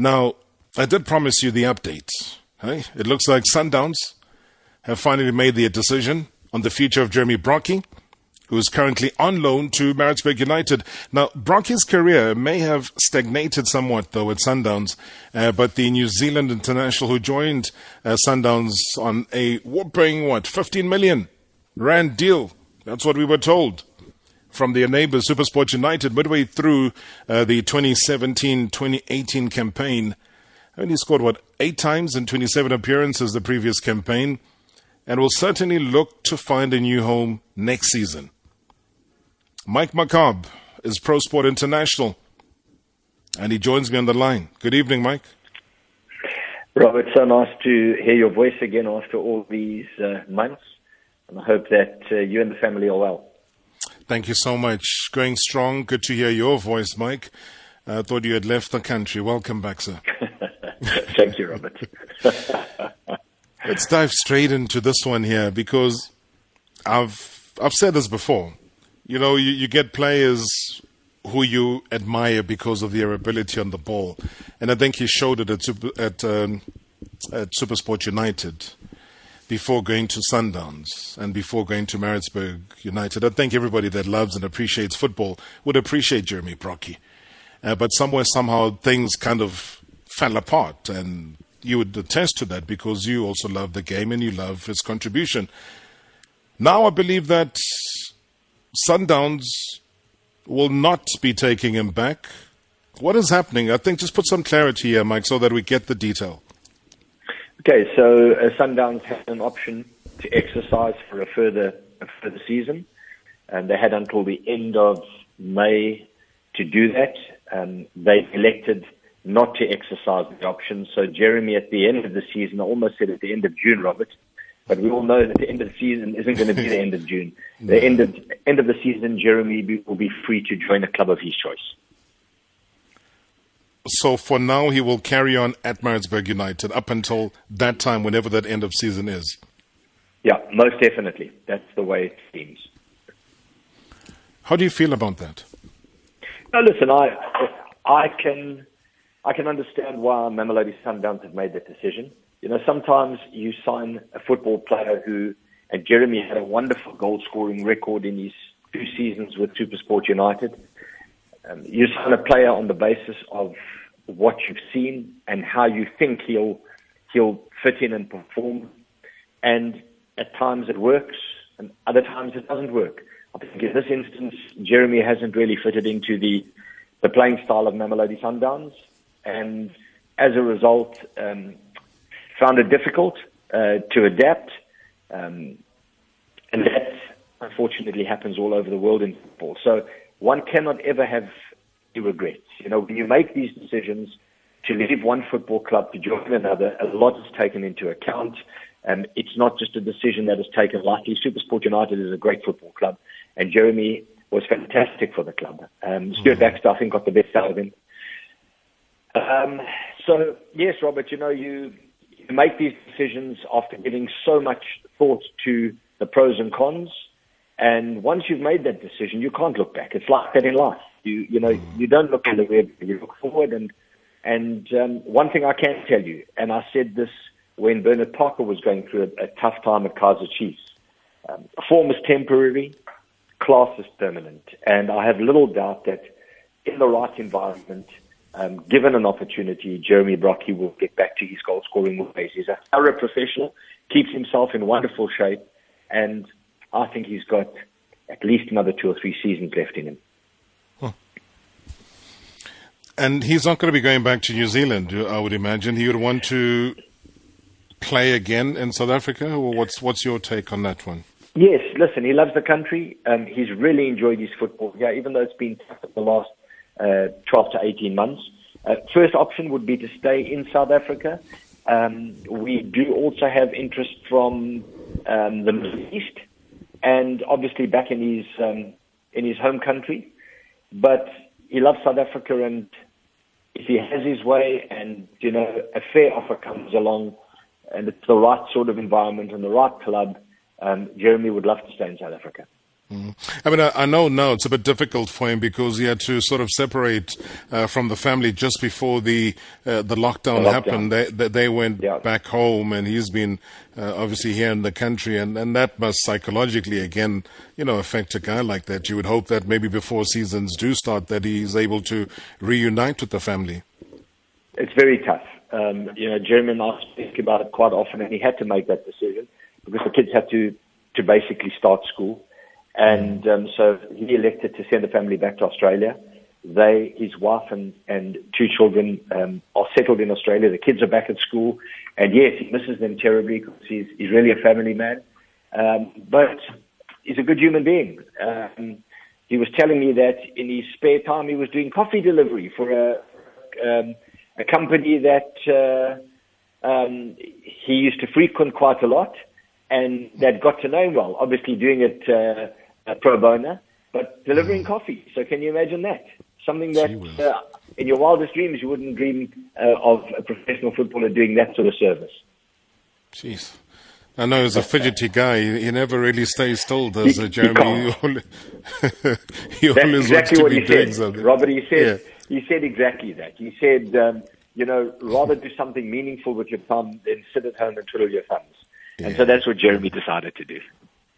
Now, I did promise you the update. Hey? It looks like Sundowns have finally made their decision on the future of Jeremy Brockie, who is currently on loan to Maritzburg United. Now, Brockie's career may have stagnated somewhat, though, at Sundowns, uh, but the New Zealand international who joined uh, Sundowns on a whopping, what, 15 million rand deal. That's what we were told from their neighbours, Supersport United, midway through uh, the 2017 2018 campaign. Only scored, what, eight times in 27 appearances the previous campaign, and will certainly look to find a new home next season. Mike Makaab is Pro Sport International, and he joins me on the line. Good evening, Mike. Robert, so nice to hear your voice again after all these uh, months, and I hope that uh, you and the family are well. Thank you so much. Going strong. Good to hear your voice, Mike. I uh, thought you had left the country. Welcome back, sir. Thank you, Robert. Let's dive straight into this one here because I've I've said this before. You know, you, you get players who you admire because of their ability on the ball, and I think he showed it at Super, at, um, at Supersport United before going to Sundowns and before going to Maritzburg United. I think everybody that loves and appreciates football would appreciate Jeremy Brockie. Uh, but somewhere, somehow, things kind of fell apart. And you would attest to that because you also love the game and you love his contribution. Now I believe that Sundowns will not be taking him back. What is happening? I think just put some clarity here, Mike, so that we get the detail. Okay, so uh, Sundowns had an option to exercise for a further a further season, and they had until the end of May to do that. Um, they elected not to exercise the option. So Jeremy, at the end of the season, I almost said at the end of June, Robert, but we all know that the end of the season isn't going to be the end of June. The end of end of the season, Jeremy will be free to join a club of his choice. So for now, he will carry on at Maritzburg United up until that time, whenever that end of season is. Yeah, most definitely. That's the way it seems. How do you feel about that? Now, listen, I I can I can understand why Mamelodi Sundowns have made that decision. You know, sometimes you sign a football player who, and Jeremy had a wonderful goal scoring record in his two seasons with Supersport United. Um, you sign a player on the basis of what you've seen and how you think he'll he'll fit in and perform. And at times it works, and other times it doesn't work. I think in this instance, Jeremy hasn't really fitted into the the playing style of Mamelodi Sundowns and as a result, um, found it difficult uh, to adapt. Um, and that unfortunately happens all over the world in football. So one cannot ever have regrets. You know, when you make these decisions to leave one football club to join another, a lot is taken into account. And it's not just a decision that is taken lightly. Supersport United is a great football club, and Jeremy was fantastic for the club. Um, Stuart mm-hmm. Baxter, I think, got the best out of him. Um, so yes, Robert, you know you, you make these decisions after giving so much thought to the pros and cons, and once you've made that decision, you can't look back. It's like that in life. You you know you don't look in the rear, you look forward. And and um, one thing I can tell you, and I said this when Bernard Parker was going through a, a tough time at Kaizer Chiefs. Um, form is temporary, class is permanent, and I have little doubt that in the right environment um, given an opportunity, Jeremy Brockie will get back to his goal scoring ways. He's a thorough professional, keeps himself in wonderful shape, and I think he's got at least another two or three seasons left in him. Huh. And he's not going to be going back to New Zealand, I would imagine. He would want to play again in South Africa, or what's what's your take on that one? Yes, listen, he loves the country. Um, he's really enjoyed his football. Yeah, even though it's been tough the last uh, 12 to 18 months. Uh, first option would be to stay in South Africa. Um, we do also have interest from um, the Middle East, and obviously back in his um, in his home country. But he loves South Africa, and if he has his way, and you know a fair offer comes along, and it's the right sort of environment and the right club, um, Jeremy would love to stay in South Africa. Mm. I mean, I, I, know now it's a bit difficult for him because he had to sort of separate uh, from the family just before the uh, the, lockdown the, lockdown happened. They they, went yeah. back home, and he's been uh, obviously here in the country, and, and that must psychologically again, you know, affect a guy like that. You would hope that maybe before seasons do start, that he's able to reunite with the family. It's very tough. Um, you know, Jeremy and I speak about it quite often, and he had to make that decision because the kids had to to basically start school. And um, so he elected to send the family back to Australia. They, his wife and, and two children, um, are settled in Australia. The kids are back at school. And yes, he misses them terribly because he's, he's really a family man. Um, but he's a good human being. Um, he was telling me that in his spare time he was doing coffee delivery for a, um, a company that uh, um, he used to frequent quite a lot and that got to know him well. Obviously, doing it uh, uh, pro bono, but delivering mm. coffee. So can you imagine that? Something that uh, in your wildest dreams you wouldn't dream uh, of a professional footballer doing that sort of service. Jeez. I know he's a fidgety guy. He never really stays still, does he, Jeremy? He, always, he always exactly what he said. Something. Robert, he said, yeah. he said exactly that. He said, um, you know, rather do something meaningful with your thumb than sit at home and twiddle your thumbs. Yeah. And so that's what Jeremy decided to do.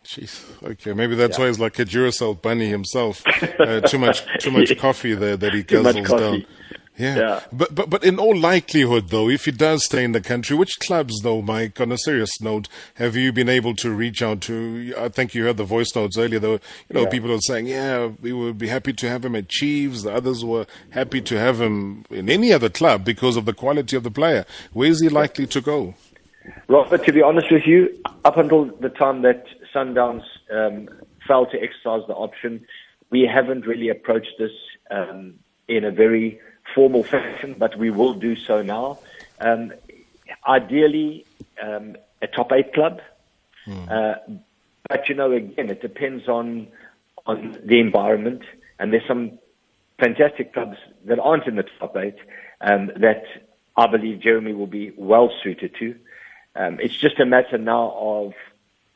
Jeez. Okay, maybe that's yeah. why he's like a Duracell bunny himself. Uh, too much, too much coffee there that he guzzles down. Yeah. yeah. But, but, but in all likelihood, though, if he does stay in the country, which clubs, though, Mike, on a serious note, have you been able to reach out to? I think you heard the voice notes earlier, though. You know, yeah. people are saying, yeah, we would be happy to have him at Chiefs. The others were happy to have him in any other club because of the quality of the player. Where is he likely to go? Robert, to be honest with you, up until the time that Sundowns um, failed to exercise the option, we haven't really approached this um, in a very formal fashion, but we will do so now. Um, ideally, um, a top eight club. Mm. Uh, but you know, again, it depends on on the environment, and there's some fantastic clubs that aren't in the top eight um, that I believe Jeremy will be well suited to. Um, it's just a matter now of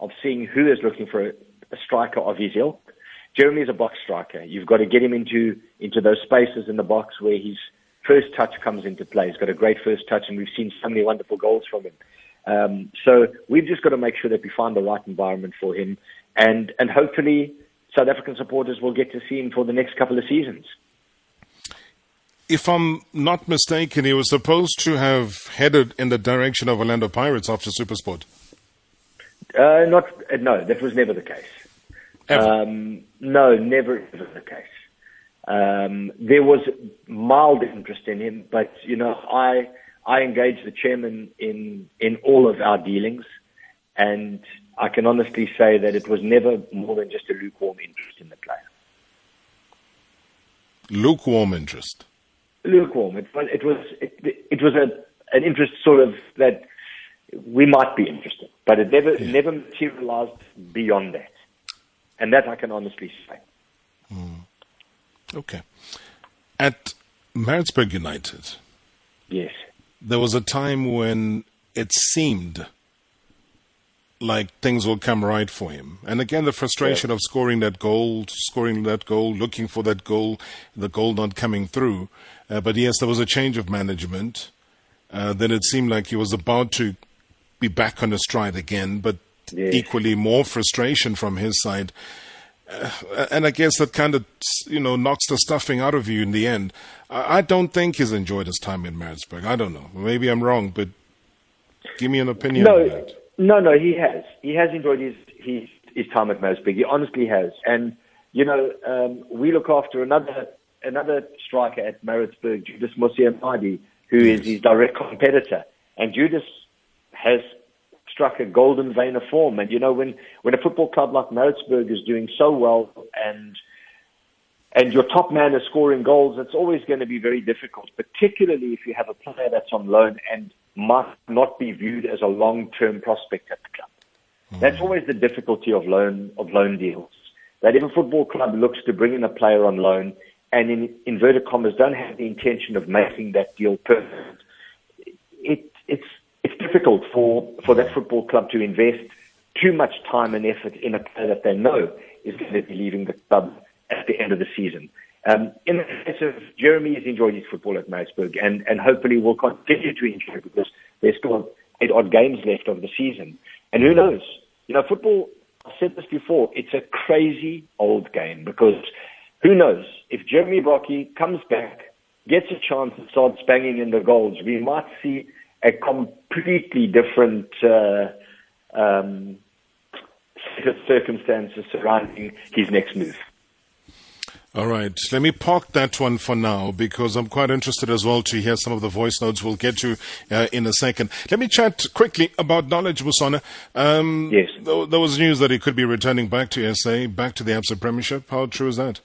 of seeing who is looking for a, a striker of his ilk. Jeremy is a box striker. You've got to get him into into those spaces in the box where his first touch comes into play. He's got a great first touch, and we've seen so many wonderful goals from him. Um, so we've just got to make sure that we find the right environment for him, and and hopefully South African supporters will get to see him for the next couple of seasons if I'm not mistaken, he was supposed to have headed in the direction of Orlando Pirates after Supersport. Uh, not uh, no, that was never the case. Um, no, never ever the case. Um, there was mild interest in him, but you know, I I engaged the chairman in in all of our dealings, and I can honestly say that it was never more than just a lukewarm interest in the player. Lukewarm interest lukewarm. It was it was it, it was a an interest sort of that we might be interested, but it never yeah. never materialized beyond that, and that I can honestly say. Mm. Okay, at Maritzburg United, yes, there was a time when it seemed like things will come right for him. And again, the frustration yeah. of scoring that goal, scoring that goal, looking for that goal, the goal not coming through. Uh, but yes, there was a change of management. Uh, then it seemed like he was about to be back on a stride again, but equally more frustration from his side. Uh, and I guess that kind of, you know, knocks the stuffing out of you in the end. I, I don't think he's enjoyed his time in Maritzburg. I don't know. Maybe I'm wrong, but give me an opinion no, on that. No, no, he has. He has enjoyed his, his, his time at Maritzburg. He honestly has. And, you know, um, we look after another another striker at Maritzburg, Judas Moseamedi, who is his direct competitor. And Judas has struck a golden vein of form. And you know, when, when a football club like Maritzburg is doing so well and and your top man is scoring goals, it's always going to be very difficult, particularly if you have a player that's on loan and must not be viewed as a long-term prospect at the club. Mm. That's always the difficulty of loan of loan deals. That if a football club looks to bring in a player on loan, and in inverted commas don't have the intention of making that deal permanent, it, it's it's difficult for, for that football club to invest too much time and effort in a player that they know is going to be leaving the club at the end of the season. Um, in the case of Jeremy, he's enjoyed his football at Maritzburg and, and hopefully will continue to enjoy it because there's still eight odd games left of the season. And who knows? You know, football, I've said this before, it's a crazy old game because who knows? If Jeremy Brockie comes back, gets a chance and starts banging in the goals, we might see a completely different uh, um, set of circumstances surrounding his next move. All right. Let me park that one for now because I'm quite interested as well to hear some of the voice notes we'll get to uh, in a second. Let me chat quickly about Knowledge Musona. Um, yes. There was news that he could be returning back to SA, back to the Absa Premiership. How true is that?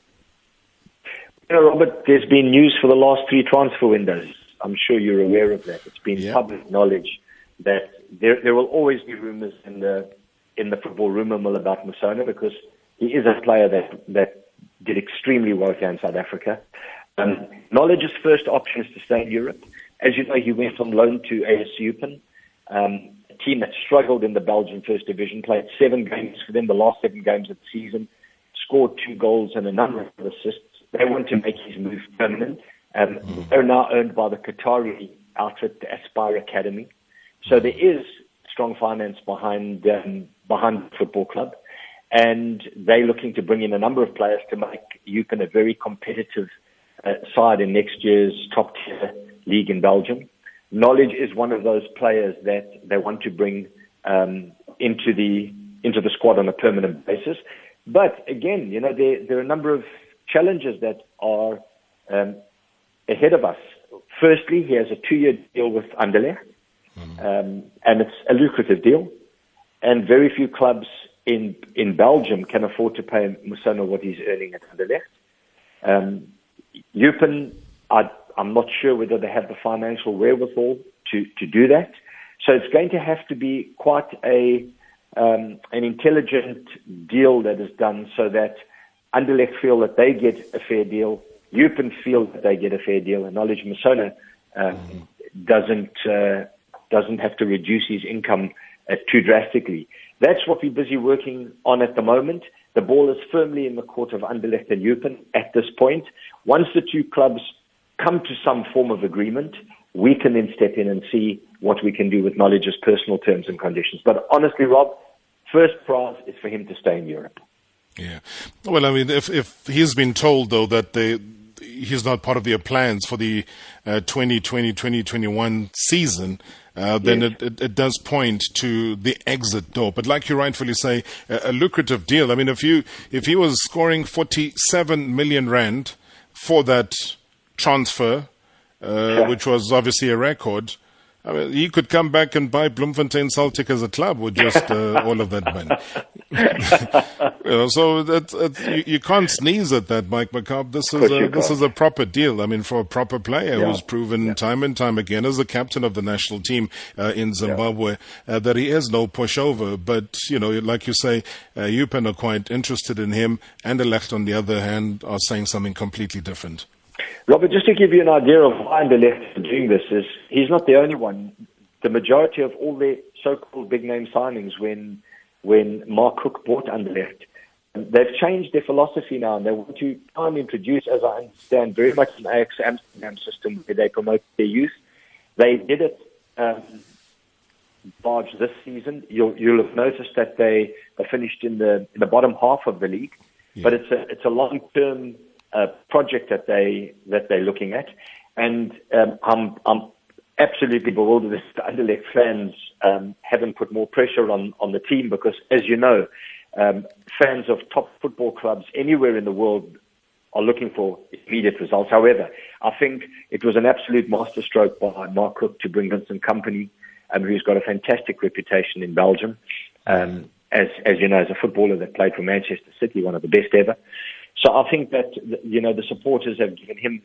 You know, Robert, there's been news for the last three transfer windows. I'm sure you're aware of that. It's been yeah. public knowledge that there, there will always be rumours in the in the football rumour mill about Musona because he is a player that that did extremely well here in South Africa. Um, Knowledge's first option is to stay in Europe. As you know, he went on loan to AS Eupen, um, a team that struggled in the Belgian First Division, played seven games for them, the last seven games of the season, scored two goals and a number of assists. They want to make his move permanent. Um, mm-hmm. They're now owned by the Qatari outfit, the Aspire Academy. So there is strong finance behind um, behind the football club and they're looking to bring in a number of players to make Eupen a very competitive uh, side in next year's top tier league in Belgium. Knowledge is one of those players that they want to bring um, into the into the squad on a permanent basis. But again, you know, there, there are a number of challenges that are um, ahead of us. Firstly, he has a two-year deal with Anderlecht, mm-hmm. um, and it's a lucrative deal. And very few clubs in in Belgium can afford to pay Musona what he's earning at Anderlecht. Um, Eupen, I, I'm not sure whether they have the financial wherewithal to, to do that. So it's going to have to be quite a um, an intelligent deal that is done so that Anderlecht feel that they get a fair deal, Eupen feel that they get a fair deal, and Knowledge Musona um, mm-hmm. doesn't uh, doesn't have to reduce his income uh, too drastically. That's what we're busy working on at the moment. The ball is firmly in the court of Anderlecht and Eupen at this point. Once the two clubs come to some form of agreement, we can then step in and see what we can do with knowledge's personal terms and conditions. But honestly, Rob, first prize is for him to stay in Europe. Yeah. Well, I mean, if if he's been told though that they he's not part of their plans for the uh, 2020-2021 season, uh, then yes. it, it, it, does point to the exit door. But like you rightfully say, a, a, lucrative deal. I mean, if you if he was scoring 47 million rand for that transfer, uh, yeah. which was obviously a record, I mean, he could come back and buy Bloemfontein Celtic as a club with just uh, all of that money. you know, so that, that you, you, can't sneeze at that, Mike Makaab. This is a, this is a proper deal. I mean, for a proper player yeah. who's proven yeah. time and time again as the captain of the national team uh, in Zimbabwe yeah. uh, that he is no pushover. But you know, like you say, uh, Eupen are quite interested in him, and Anderlecht, on the other hand, are saying something completely different. Robert, just to give you an idea of why Anderlecht is doing this, is he's not the only one. The majority of all the so-called big-name signings when when Marc Coucke bought Anderlecht, they've changed their philosophy now, and they want to try and introduce, as I understand, very much an Ajax Amsterdam system where they promote their youth. They did it um, large this season. You'll, you'll have noticed that they, they finished in the in the bottom half of the league, yeah. but it's a it's a long-term uh, project that they that they're looking at, and um, I'm I'm absolutely bewildered that the Anderlecht fans um, haven't put more pressure on on the team because, as you know, um, fans of top football clubs anywhere in the world are looking for immediate results. However, I think it was an absolute masterstroke by Marc Coucke to bring Vincent Kompany, um, who's got a fantastic reputation in Belgium. Um, as, as you know, as a footballer that played for Manchester City, one of the best ever. So I think that you know the supporters have given him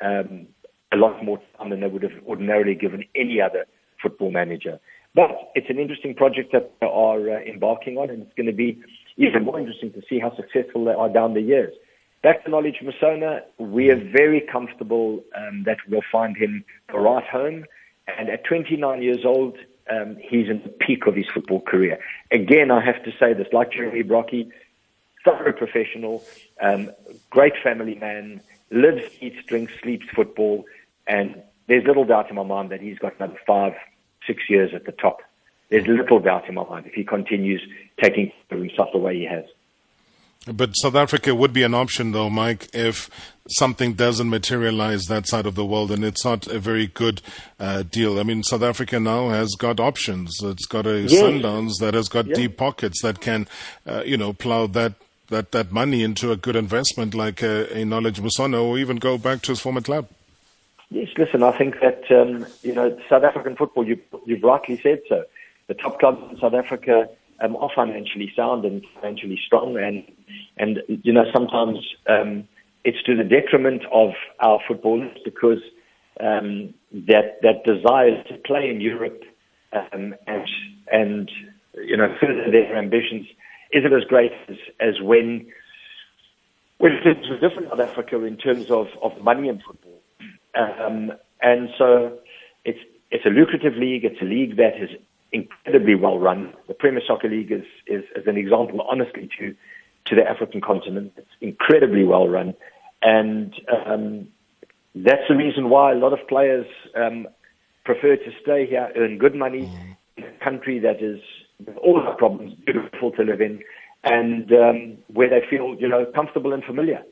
um, a lot more time than they would have ordinarily given any other football manager. But it's an interesting project that they are uh, embarking on, and it's going to be even more interesting to see how successful they are down the years. Back to Knowledge Musona, we are very comfortable um, that we'll find him the right home. And at 29 years old, um, he's in the peak of his football career. Again, I have to say this, like Jeremy Brockie, thorough professional, um, great family man, lives, eats, drinks, sleeps football, and there's little doubt in my mind that he's got another five, six years at the top. There's little doubt in my mind if he continues taking himself the way he has. But South Africa would be an option, though, Mike, if something doesn't materialize that side of the world, and it's not a very good uh, deal. I mean, South Africa now has got options. It's got a yes. Sundowns that has got deep pockets that can, uh, you know, plow that that that money into a good investment like a, a Knowledge Musona, or even go back to his former club. Yes, listen, I think that um, you know South African football. You you've rightly said so. The top clubs in South Africa um, are financially sound and financially strong, and and you know sometimes um, it's to the detriment of our footballers because um, that that desire to play in Europe um, and and you know further their ambitions isn't as great as, as when when it was different South Africa in terms of, of money in football. Um, and so it's it's a lucrative league. It's a league that is incredibly well run. The Premier Soccer League is, is, is an example, honestly, to to the African continent. It's incredibly well run, and um, that's the reason why a lot of players um, prefer to stay here, earn good money mm. in a country that is, with all the problems, beautiful to live in, and um, where they feel, you know, comfortable and familiar.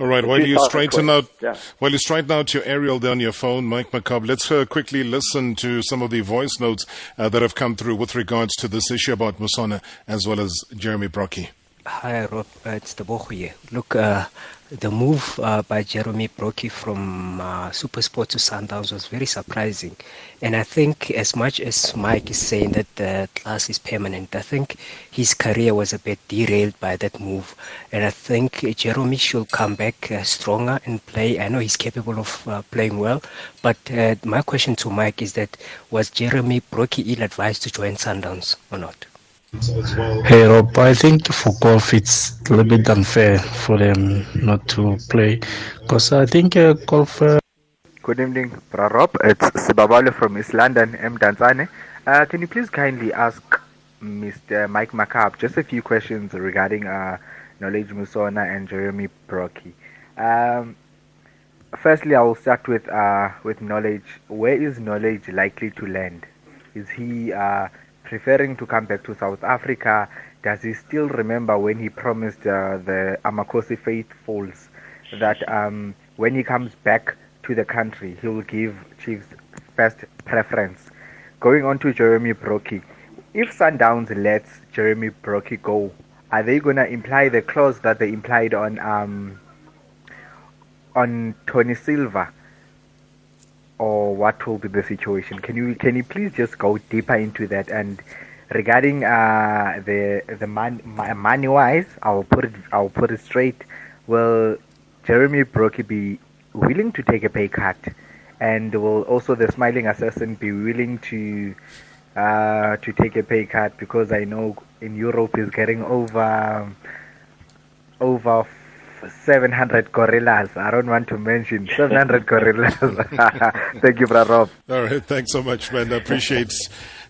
All right. While you straighten out, yeah. while you straighten out your aerial there on your phone, Mike Makaab, let's uh, quickly listen to some of the voice notes uh, that have come through with regards to this issue about Musona as well as Jeremy Brockie. Hi, Rob. Uh, it's the here. Look, uh, the move uh, by Jeremy Brockie from uh, Supersport to Sundowns was very surprising. And I think, as much as Mike is saying that the class is permanent, I think his career was a bit derailed by that move. And I think Jeremy should come back uh, stronger and play. I know he's capable of uh, playing well, but uh, my question to Mike is that was Jeremy Brockie ill advised to join Sundowns or not? Hey Rob, I think for golf it's a little bit unfair for them not to play because I think uh, golf. Uh... Good evening, Rob. It's Sibabalo from East London, Mdantsane. Uh, can you please kindly ask Mr. Mike Makaab just a few questions regarding uh, Knowledge Musona and Jeremy Brockie? Um, firstly, I will start with uh, with Knowledge. Where is Knowledge likely to land? Is he uh, preferring to come back to South Africa, does he still remember when he promised uh, the Amakosi faithfuls that um, when he comes back to the country, he will give Chiefs first preference? Going on to Jeremy Brockie, if Sundowns lets Jeremy Brockie go, are they going to imply the clause that they implied on um, on Tony Silva? Or what will be the situation? Can you can you please just go deeper into that? And regarding uh, the the man, money wise, I'll put it I'll put it straight. Will Jeremy Brockie be willing to take a pay cut? And will also the smiling assassin be willing to uh, to take a pay cut? Because I know in Europe he's getting over over 700 gorillas. I don't want to mention 700 gorillas. Thank you, Brother Rob. All right. Thanks so much, man. I appreciate.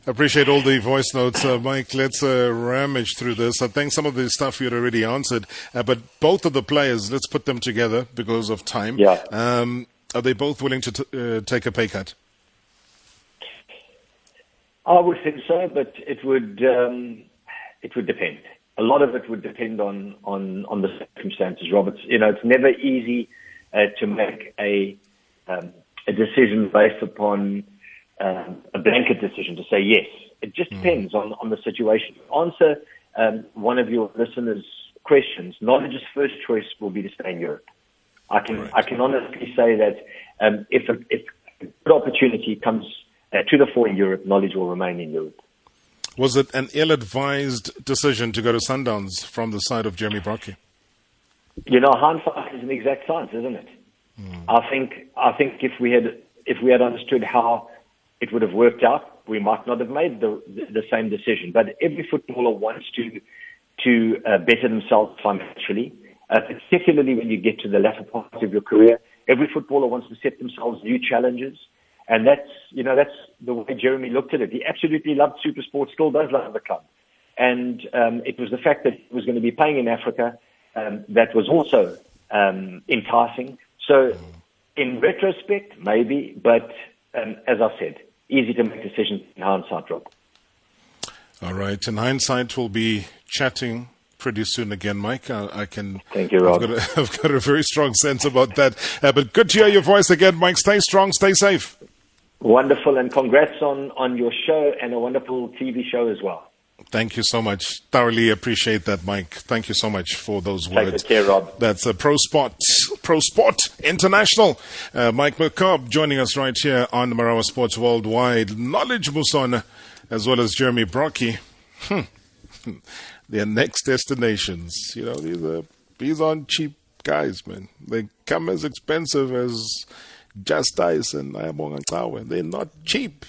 Appreciate all the voice notes, uh, Mike. Let's uh, ramage through this. I think some of the stuff you had already answered, uh, but both of the players, let's put them together because of time. Yeah. Um, are they both willing to t- uh, take a pay cut? I would think so, but it would um, it would depend a lot of it would depend on on on the circumstances, Robert. You know, it's never easy uh, to make a um, a decision based upon um, a blanket decision to say yes. It just mm. depends on on the situation. Answer um, one of your listeners' questions. Knowledge's first choice will be to stay in Europe. I can right. I can honestly say that um, if a, if a good opportunity comes uh, to the fore in Europe, knowledge will remain in Europe. Was it an ill-advised decision to go to Sundowns from the side of Jeremy Brockie? You know, hindsight is an exact science, isn't it? Mm. I think I think if we had if we had understood how it would have worked out, we might not have made the the, the same decision. But every footballer wants to to uh, better themselves financially, uh, particularly when you get to the latter part of your career. Every footballer wants to set themselves new challenges. And that's, you know, that's the way Jeremy looked at it. He absolutely loved Supersport, still does love the club. and um, it was the fact that he was going to be playing in Africa um, that was also um, enticing. So, in retrospect, maybe, but um, as I said, easy to make decisions in hindsight, Rob. All right. In hindsight, we'll be chatting pretty soon again, Mike. I, I can. Thank you, Rob. I've got, a, I've got a very strong sense about that. Uh, but good to hear your voice again, Mike. Stay strong, stay safe. Wonderful, and congrats on, on your show and a wonderful TV show as well. Thank you so much. Thoroughly appreciate that, Mike. Thank you so much for those Take words. care, Rob. That's a Pro Sport, Pro Sport International. Uh, Mike Makaab joining us right here on Marawa Sports Worldwide. Knowledge Musona, as well as Jeremy Brockie. Hmm. Their next destinations. You know, these are these aren't cheap guys, man. They come as expensive as Just Ayabonga They're not cheap.